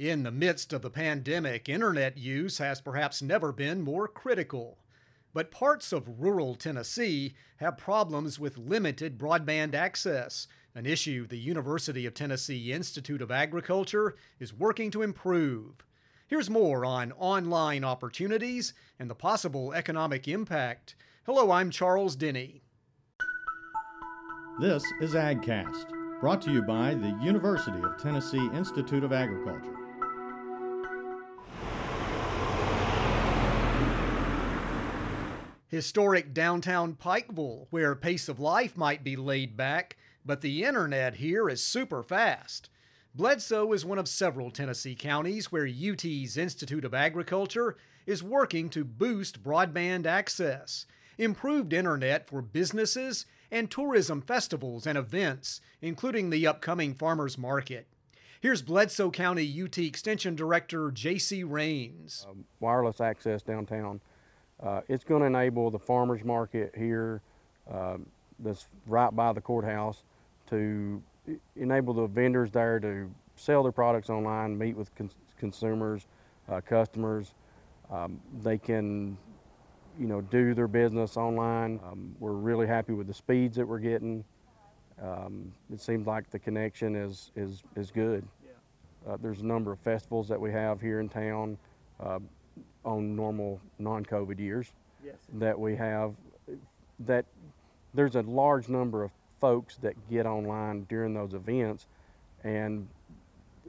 In the midst of the pandemic, internet use has perhaps never been more critical. But parts of rural Tennessee have problems with limited broadband access, an issue the University of Tennessee Institute of Agriculture is working to improve. Here's more on online opportunities and the possible economic impact. Hello, I'm Charles Denny. This is AgCast, brought to you by the University of Tennessee Institute of Agriculture. Historic downtown Pikeville, where pace of life might be laid back, but the internet here is super fast. Bledsoe is one of several Tennessee counties where UT's Institute of Agriculture is working to boost broadband access, improved internet for businesses, and tourism festivals and events, including the upcoming farmers market. Here's Bledsoe County UT Extension Director J.C. Rains. Um, wireless access downtown uh, it's going to enable the farmers market here um, that's right by the courthouse to enable the vendors there to sell their products online, meet with cons consumers, uh, customers. Um, they can, you know, do their business online. Um, we're really happy with the speeds that we're getting. Um, it seems like the connection is is is good. Uh, there's a number of festivals that we have here in town. On normal non-COVID years yes. that we have. That there's a large number of folks that get online during those events, and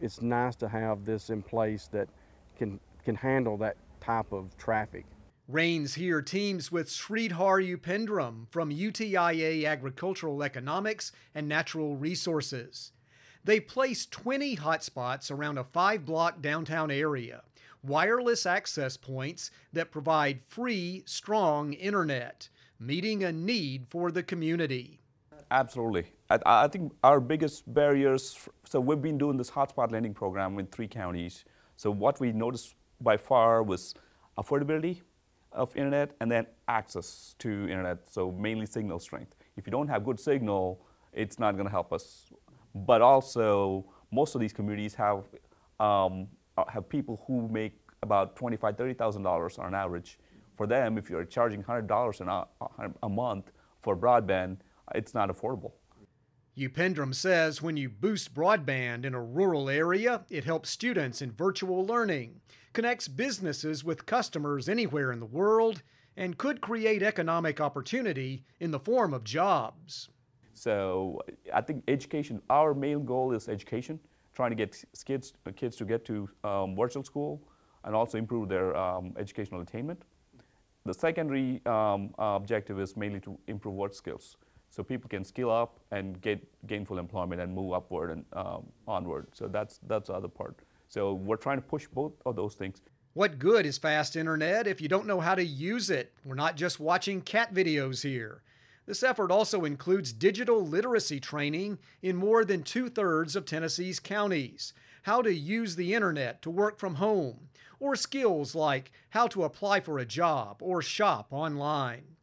it's nice to have this in place that can can handle that type of traffic. Rains here teams with Sreedhar Upendram from UTIA Agricultural Economics and Natural Resources. They place 20 hotspots around a five block downtown area wireless access points that provide free, strong internet, meeting a need for the community. Absolutely. I, I, think our biggest barriers, so we've been doing this hotspot lending program in three counties. So what we noticed by far was affordability of internet and then access to internet, so mainly signal strength. If you don't have good signal, it's not going to help us. But also, most of these communities have um, Uh, have people who make about twenty-five, thirty thousand dollars on average. For them, if you're charging hundred dollars a, a month for broadband, it's not affordable. Upendram says when you boost broadband in a rural area, it helps students in virtual learning, connects businesses with customers anywhere in the world, and could create economic opportunity in the form of jobs. So I think education, our main goal is education trying to get kids, kids to get to um, virtual school and also improve their um, educational attainment. The secondary um, objective is mainly to improve work skills. So people can skill up and get gainful employment and move upward and um, onward. So that's, that's the other part. So we're trying to push both of those things. What good is fast internet if you don't know how to use it? We're not just watching cat videos here. This effort also includes digital literacy training in more than two thirds of Tennessee's counties, how to use the internet to work from home, or skills like how to apply for a job or shop online.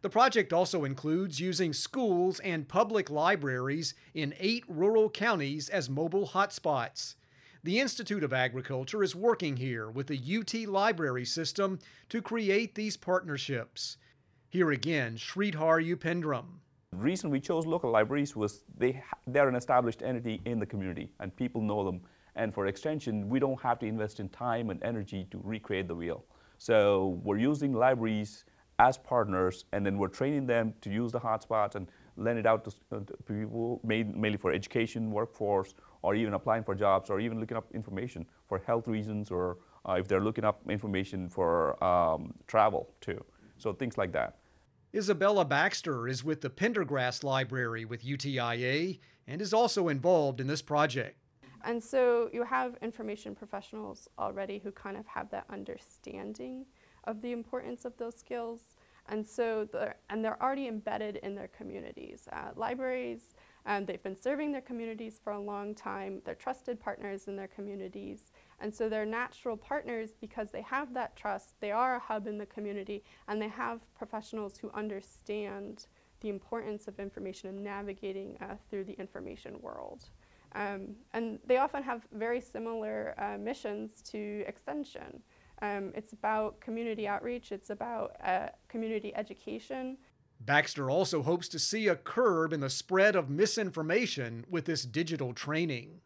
The project also includes using schools and public libraries in eight rural counties as mobile hotspots. The Institute of Agriculture is working here with the UT library system to create these partnerships. Here again, Sreedhar Upendram. The reason we chose local libraries was they, they're an established entity in the community and people know them. And for extension, we don't have to invest in time and energy to recreate the wheel. So we're using libraries as partners and then we're training them to use the hotspots and lend it out to, uh, to people mainly for education, workforce, or even applying for jobs or even looking up information for health reasons or uh, if they're looking up information for um, travel too. So things like that. Isabella Baxter is with the Pendergrass Library with UTIA and is also involved in this project. And so you have information professionals already who kind of have that understanding of the importance of those skills. And so they're, and they're already embedded in their communities. Uh, libraries, um, they've been serving their communities for a long time. They're trusted partners in their communities. And so they're natural partners because they have that trust, they are a hub in the community, and they have professionals who understand the importance of information and navigating uh, through the information world. Um, and they often have very similar uh, missions to Extension. Um, it's about community outreach, it's about uh, community education. Baxter also hopes to see a curb in the spread of misinformation with this digital training.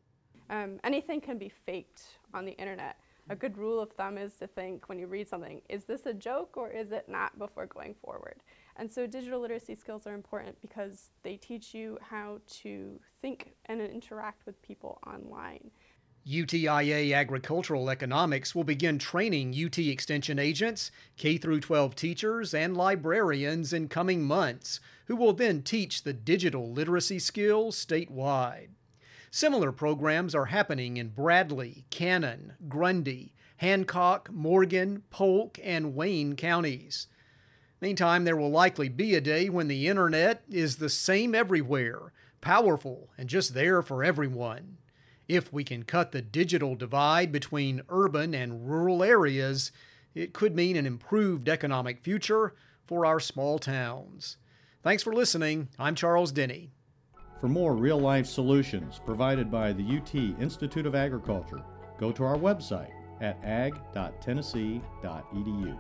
Um, anything can be faked on the internet. A good rule of thumb is to think when you read something, is this a joke or is it not before going forward? And so digital literacy skills are important because they teach you how to think and interact with people online. UTIA Agricultural Economics will begin training UT Extension agents, K 12 teachers, and librarians in coming months, who will then teach the digital literacy skills statewide. Similar programs are happening in Bradley, Cannon, Grundy, Hancock, Morgan, Polk, and Wayne counties. Meantime, there will likely be a day when the internet is the same everywhere, powerful and just there for everyone. If we can cut the digital divide between urban and rural areas, it could mean an improved economic future for our small towns. Thanks for listening. I'm Charles Denny. For more real life solutions provided by the UT Institute of Agriculture, go to our website at ag.tennessee.edu.